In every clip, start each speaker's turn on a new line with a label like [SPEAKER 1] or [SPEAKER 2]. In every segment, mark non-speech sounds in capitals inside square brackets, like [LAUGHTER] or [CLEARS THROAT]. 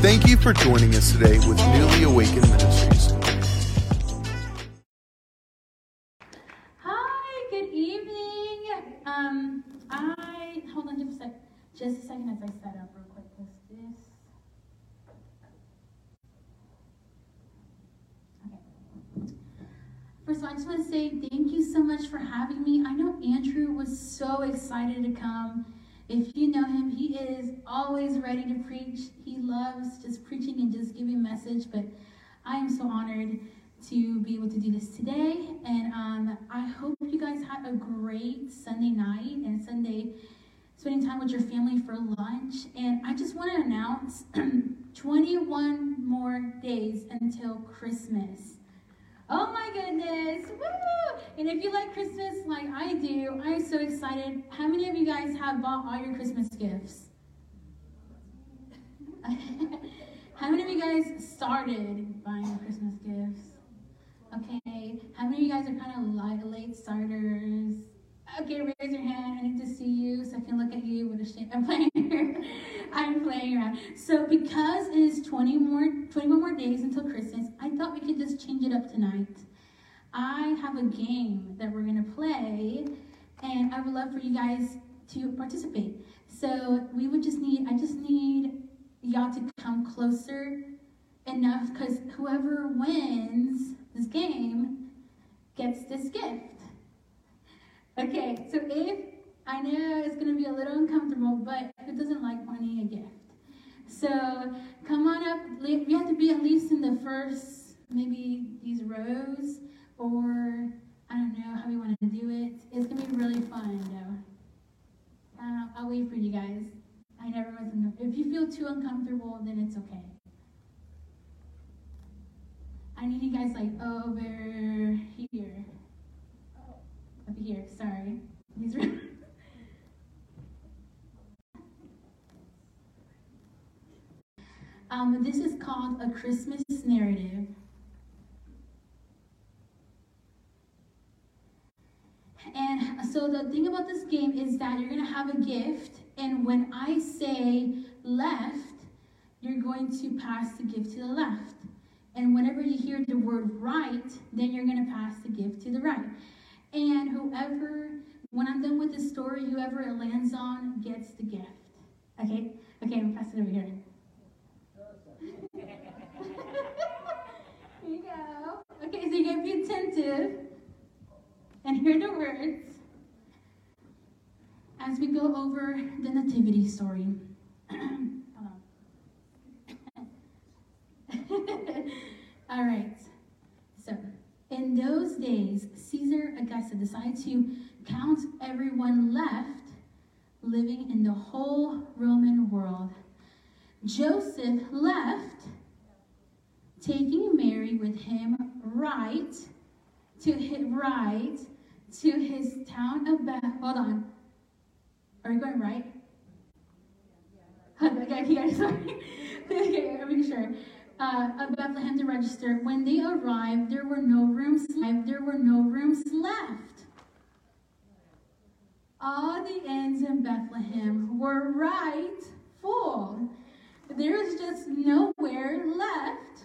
[SPEAKER 1] Thank you for joining us today with Newly Awakened Ministries.
[SPEAKER 2] Hi, good evening. Um, I hold on just a sec, just a second as I set up real quick. This, this. Okay. First of all, I just want to say thank you so much for having me. I know Andrew was so excited to come if you know him, he is always ready to preach. He loves just preaching and just giving message. But I am so honored to be able to do this today. And um, I hope you guys had a great Sunday night and Sunday spending time with your family for lunch. And I just want to announce [CLEARS THROAT] 21 more days until Christmas. Oh my goodness, woo! And if you like Christmas like I do, I'm so excited. How many of you guys have bought all your Christmas gifts? [LAUGHS] How many of you guys started buying Christmas gifts? Okay, how many of you guys are kind of late starters? Okay, raise your hand. I need to see you so I can look at you. with a shame. I'm [LAUGHS] playing. [LAUGHS] I'm playing around. So because it is 20 more, 21 more days until Christmas, I thought we could just change it up tonight. I have a game that we're gonna play, and I would love for you guys to participate. So we would just need, I just need y'all to come closer enough because whoever wins this game gets this gift. Okay, so if I know it's gonna be a little uncomfortable, but so come on up. You have to be at least in the first, maybe these rows, or I don't know how we want to do it. It's going to be really fun, though. Uh, I'll wait for you guys. I never was. to If you feel too uncomfortable, then it's okay. I need you guys like over here. over here, sorry. These [LAUGHS] Um, this is called A Christmas Narrative. And so the thing about this game is that you're going to have a gift, and when I say left, you're going to pass the gift to the left. And whenever you hear the word right, then you're going to pass the gift to the right. And whoever, when I'm done with the story, whoever it lands on gets the gift. Okay? Okay, I'm passing over here. attentive and hear the words as we go over the nativity story. [CLEARS THROAT] [LAUGHS] All right. So, in those days, Caesar Augusta decided to count everyone left living in the whole Roman world. Joseph left, taking Mary with him right to his right to his town of Beth. Hold on. Are we going right? [LAUGHS] Okay, yeah, [LAUGHS] sorry. okay, I'm making sure. Uh, of Bethlehem to register. When they arrived, there were no rooms left. There were no rooms left. All the inns in Bethlehem were right full. There was just nowhere left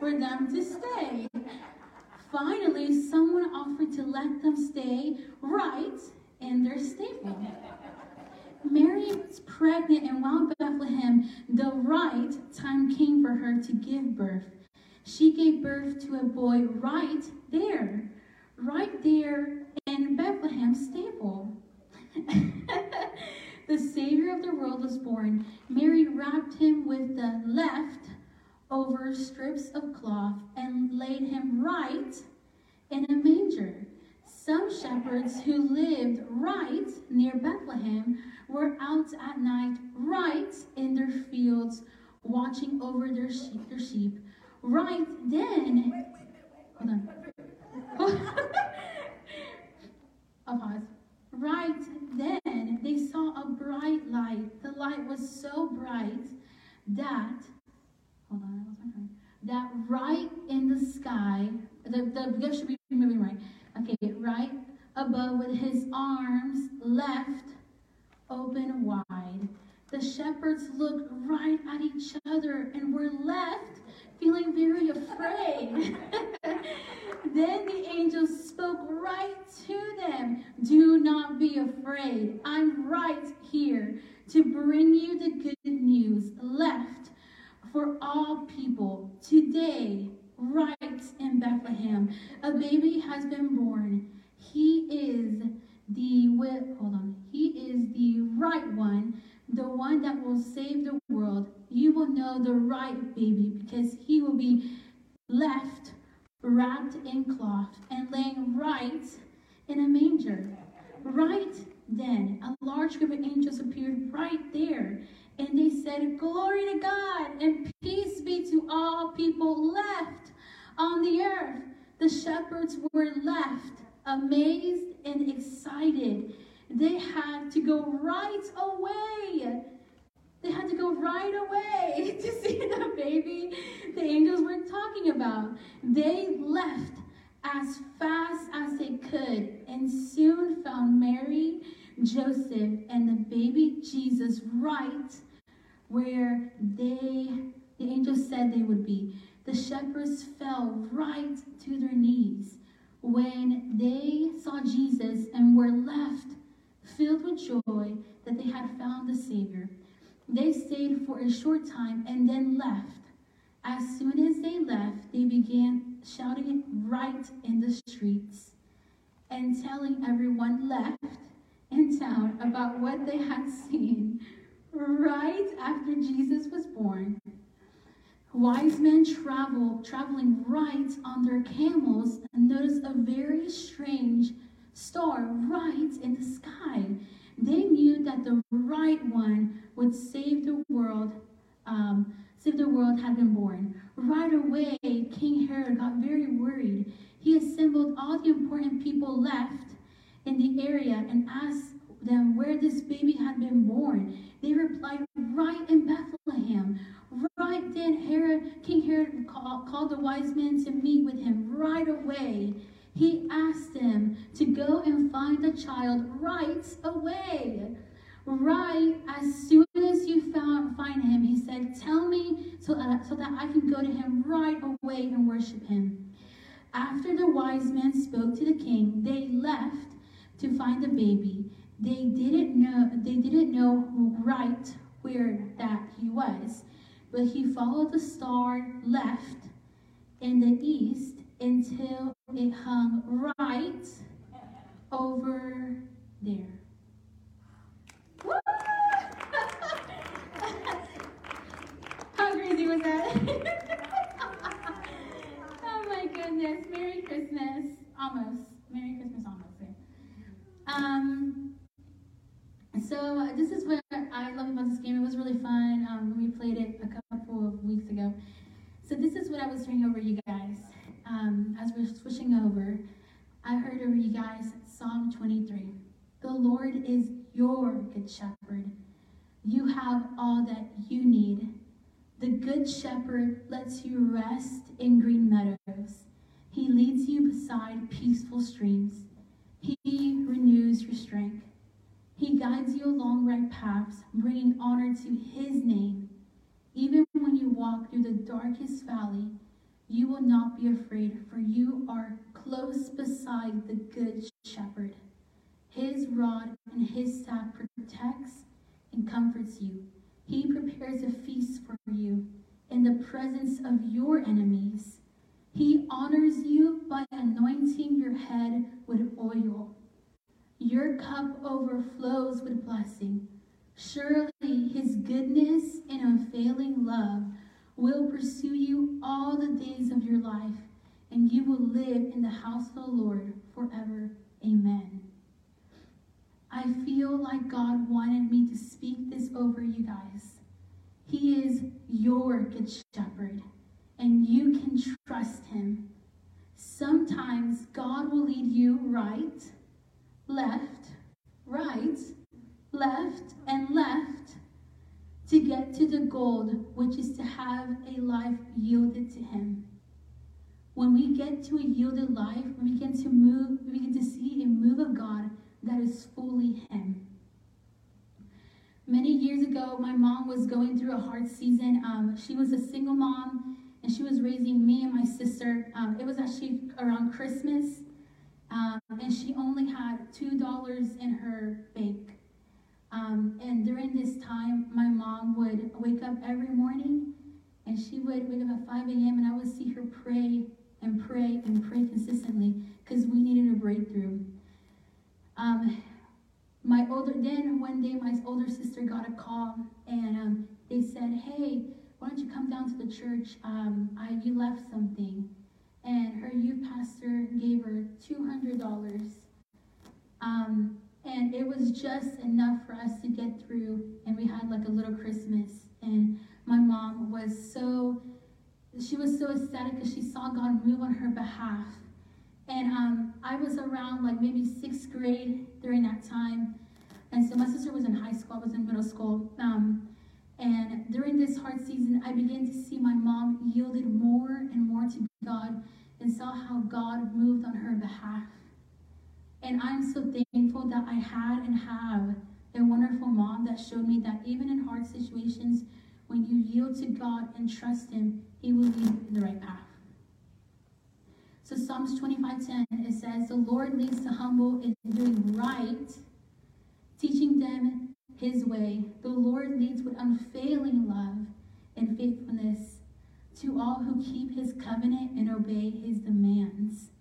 [SPEAKER 2] for them to stay. Finally, someone offered to let them stay right in their stable. Mary was pregnant, and while Bethlehem, the right time came for her to give birth. She gave birth to a boy right there, right there in Bethlehem's stable. [LAUGHS] the Savior of the world was born. Mary wrapped him with the left over strips of cloth and laid him right in a manger. Some shepherds who lived right near Bethlehem were out at night, right in their fields, watching over their sheep. Their sheep. Right then, wait, wait, wait, hold on. a [LAUGHS] pause. Right then, they saw a bright light. The light was so bright that that right in the sky, the, the gift should be moving right. Okay, right above with his arms left open wide. The shepherds looked right at each other and were left feeling very afraid. [LAUGHS] then the angel spoke right to them Do not be afraid. I'm right here to bring you the good news left for all people. Today, right in Bethlehem, a baby has been born. He is the hold on. He is the right one, the one that will save the world. You will know the right baby because he will be left wrapped in cloth and laying right in a manger. Right then, a large group of angels appeared right there, and they said, "Glory to God!" shepherds were left amazed and excited. They had to go right away. They had to go right away [LAUGHS] to see the baby the angels were talking about. They left as fast as they could and soon found Mary, Joseph, and the baby Jesus right where they the angels said they would be the shepherds fell right to their knees when they saw Jesus and were left filled with joy that they had found the Savior. They stayed for a short time and then left. As soon as they left, they began shouting right in the streets and telling everyone left in town about what they had seen right after Jesus was born. Wise men travel, traveling right on their camels, and notice a very strange star right in the sky. They knew that the right one would save the world. Um, save the world had been born. Right away, King Herod got very worried. He assembled all the important people left in the area and asked them where this baby had been born. They replied, "Right in Bethlehem." Right then, Herod, King Herod called, called the wise men to meet with him right away. He asked them to go and find the child right away. Right as soon as you found, find him, he said, Tell me so, uh, so that I can go to him right away and worship him. After the wise men spoke to the king, they left to find the baby. They didn't know they didn't know right where that he was but he followed the star left in the east until it hung right over there. [LAUGHS] How crazy was that? [LAUGHS] oh my goodness. Merry Christmas. Almost. Merry Christmas almost Um, so uh, this is what I love about this game. It was really fun. Um, we played it a couple couple of weeks ago. So this is what I was hearing over you guys. Um, as we're switching over, I heard over you guys Psalm 23. The Lord is your good shepherd. You have all that you need. The good shepherd lets you rest in green meadows. He leads you beside peaceful streams. He renews your strength. He guides you along right paths, bringing honor to his name. Even walk through the darkest valley, you will not be afraid, for you are close beside the good shepherd. His rod and his staff protects and comforts you. He prepares a feast for you in the presence of your enemies. He honors you by anointing your head with oil. Your cup overflows with blessing. Surely his good all the days of your life, and you will live in the house of the Lord forever. Amen. I feel like God wanted me to speak this over you guys. He is your good shepherd, and you can trust him. Sometimes God will lead you right, left, right, left, and left to get to the gold, which is to have a life yielded to Him. When we get to a yielded life, we begin to move, we begin to see a move of God that is fully Him. Many years ago, my mom was going through a hard season. Um, she was a single mom, and she was raising me and my sister. Um, it was actually around Christmas, um, and she only had two dollars in her bank um, and during this time, my mom would wake up every morning and she would wake up at 5 a.m. and I would see her pray and pray and pray consistently because we needed a breakthrough. Um, my older then one day my older sister got a call and um, they said, "Hey, why don't you come down to the church? Um, I, you left something." And her youth pastor gave her two hundred dollars. Um, and it was just enough for us to get through, and we had like a little Christmas. And my mom was so, she was so ecstatic because she saw God move on her behalf. And um, I was around like maybe sixth grade during that time. And so my sister was in high school, I was in middle school. Um, and during this hard season, I began to see my mom yielded more and more to God and saw how God moved on her behalf. And I'm so thankful that I had and have a wonderful mom that showed me that even in hard situations, when you yield to God and trust Him, He will lead you in the right path. So Psalms 25:10 it says, "The Lord leads the humble in doing right, teaching them His way. The Lord leads with unfailing love and faithfulness to all who keep His covenant and obey His demands."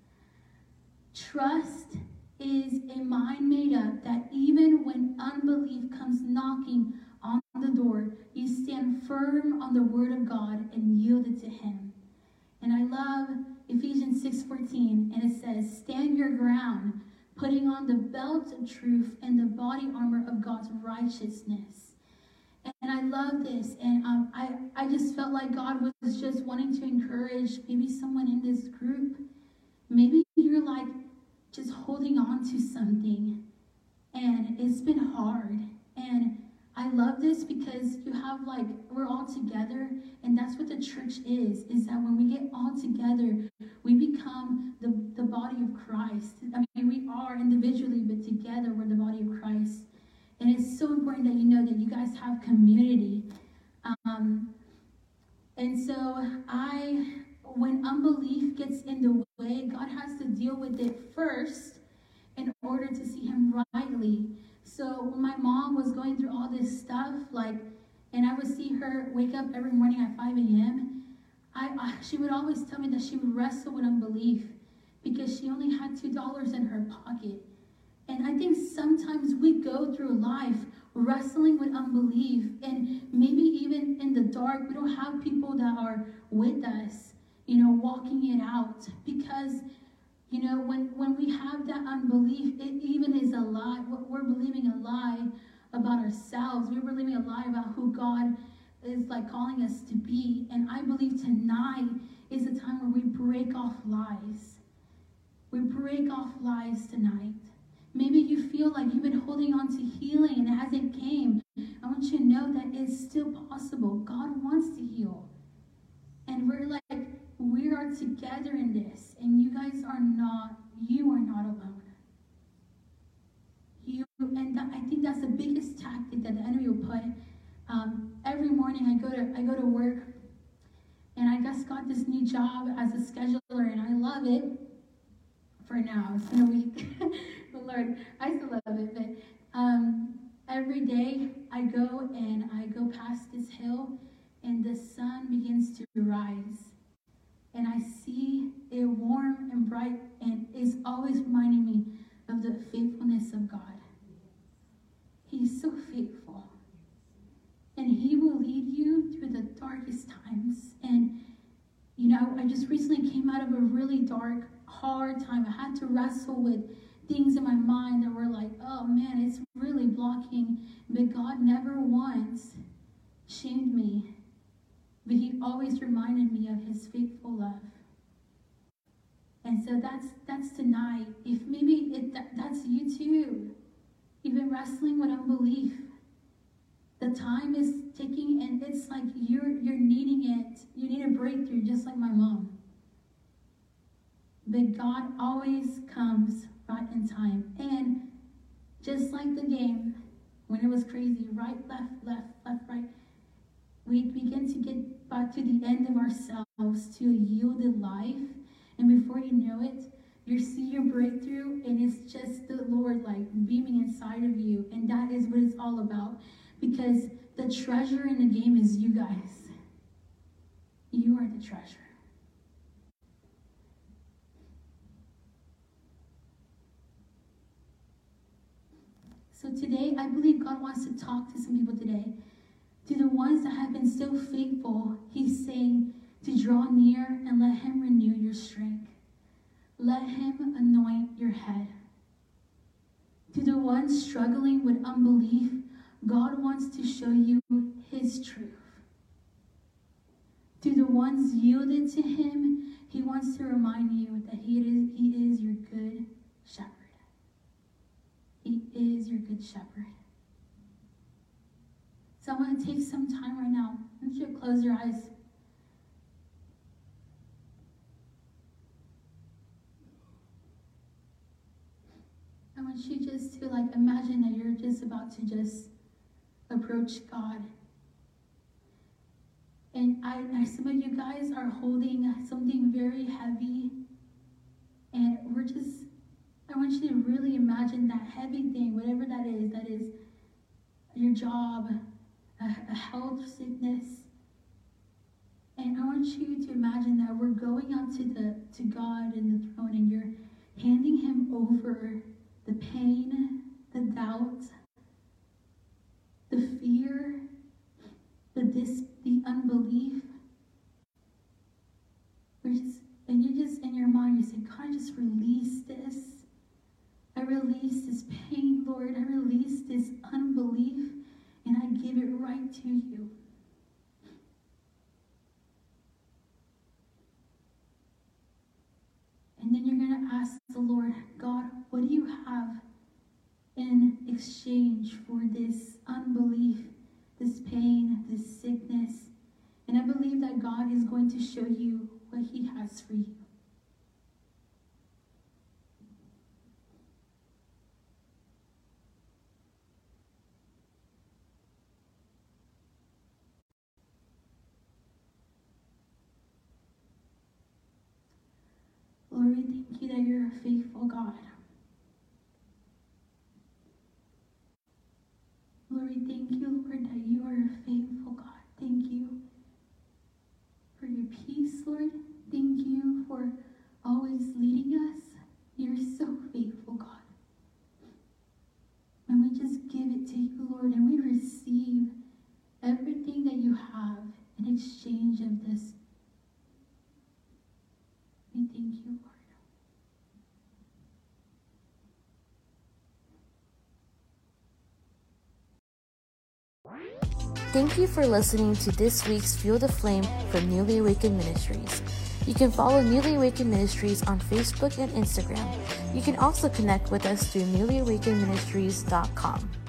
[SPEAKER 2] Trust is a mind made up that even when unbelief comes knocking on the door, you stand firm on the word of God and yield it to him. And I love Ephesians 6:14 and it says, "Stand your ground, putting on the belt of truth and the body armor of God's righteousness." And I love this. And um, I, I just felt like God was just wanting to encourage maybe someone in this group. Maybe you're like, just holding on to something. And it's been hard. And I love this because you have like we're all together and that's what the church is is that when we get all together we become the, the body of Christ. I mean we are individually but together we're the body of Christ. And it's so important that you know that you guys have community. Um, and so I when unbelief gets in the way. God has to deal with it first in order to see him rightly. So when my mom was going through all this stuff, like, and I would see her wake up every morning at 5 a.m., I, I she would always tell me that she would wrestle with unbelief because she only had two dollars in her pocket. And I think sometimes we go through life wrestling with unbelief, and maybe even in the dark, we don't have people that are with us you know, walking it out. Because, you know, when, when we have that unbelief, it even is a lie. We're believing a lie about ourselves. We're believing a lie about who God is like calling us to be. And I believe tonight is a time where we break off lies. We break off lies tonight. Maybe you feel like you've been holding on to healing and it hasn't came. I want you to know that it's still possible. God wants to heal. And we're like we are together in this, and you guys are not, you are not alone. You, and I think that's the biggest tactic that the enemy will put. Um, every morning I go to I go to work, and I just got this new job as a scheduler, and I love it. For now, it's been a week. [LAUGHS] the Lord, I still love it, but um, every day I go and I go past this hill, and the sun begins to rise and I see it warm and bright, and it's always reminding me of the faithfulness of God. He's so faithful, and He will lead you through the darkest times. And you know, I just recently came out of a really dark, hard time. I had to wrestle with things in my mind that were like, oh man, it's really blocking. But God never once shamed me but he always reminded me of his faithful love. And so that's that's tonight. If maybe it, that, that's you too, you've been wrestling with unbelief. The time is ticking, and it's like you're you're needing it. You need a breakthrough, just like my mom. But God always comes right in time, and just like the game, when it was crazy, right, left, left, left, right we begin to get back to the end of ourselves to a yielded life. And before you know it, you see your breakthrough, and it's just the Lord like beaming inside of you. And that is what it's all about because the treasure in the game is you guys. You are the treasure. So today, I believe God wants to talk to some people today. To the ones that have been so faithful, he's saying to draw near and let him renew your strength. Let him anoint your head. To the ones struggling with unbelief, God wants to show you his truth. To the ones yielded to him, he wants to remind you that he is, he is your good shepherd. He is your good shepherd. So I want to take some time right now. I want you to close your eyes. I want you just to like imagine that you're just about to just approach God. And I, some of you guys are holding something very heavy. And we're just, I want you to really imagine that heavy thing, whatever that is, that is your job, a, health sickness. And I want you to imagine that we're going up to the to God in the throne and you're handing him over the pain, the doubt, the fear, the dis the unbelief. Just, and you just in your mind you say, God, I just release this. I release this pain, Lord. I release this unbelief give it right to you. And then you're going to ask the Lord, God, what do you have in exchange for this unbelief, this pain, this sickness? And I believe that God is going to show you what He has for you. you're a faithful God. Lord, we thank you, Lord, that you are a faithful God. Thank you for your peace, Lord. Thank you for always leading us. You're so faithful, God. And we just give it to you, Lord, and we receive everything that you have in exchange of this
[SPEAKER 1] Thank you for listening to this week's Fuel the Flame from Newly Awakened Ministries. You can follow Newly Awakened Ministries on Facebook and Instagram. You can also connect with us through newlyawakenedministries.com.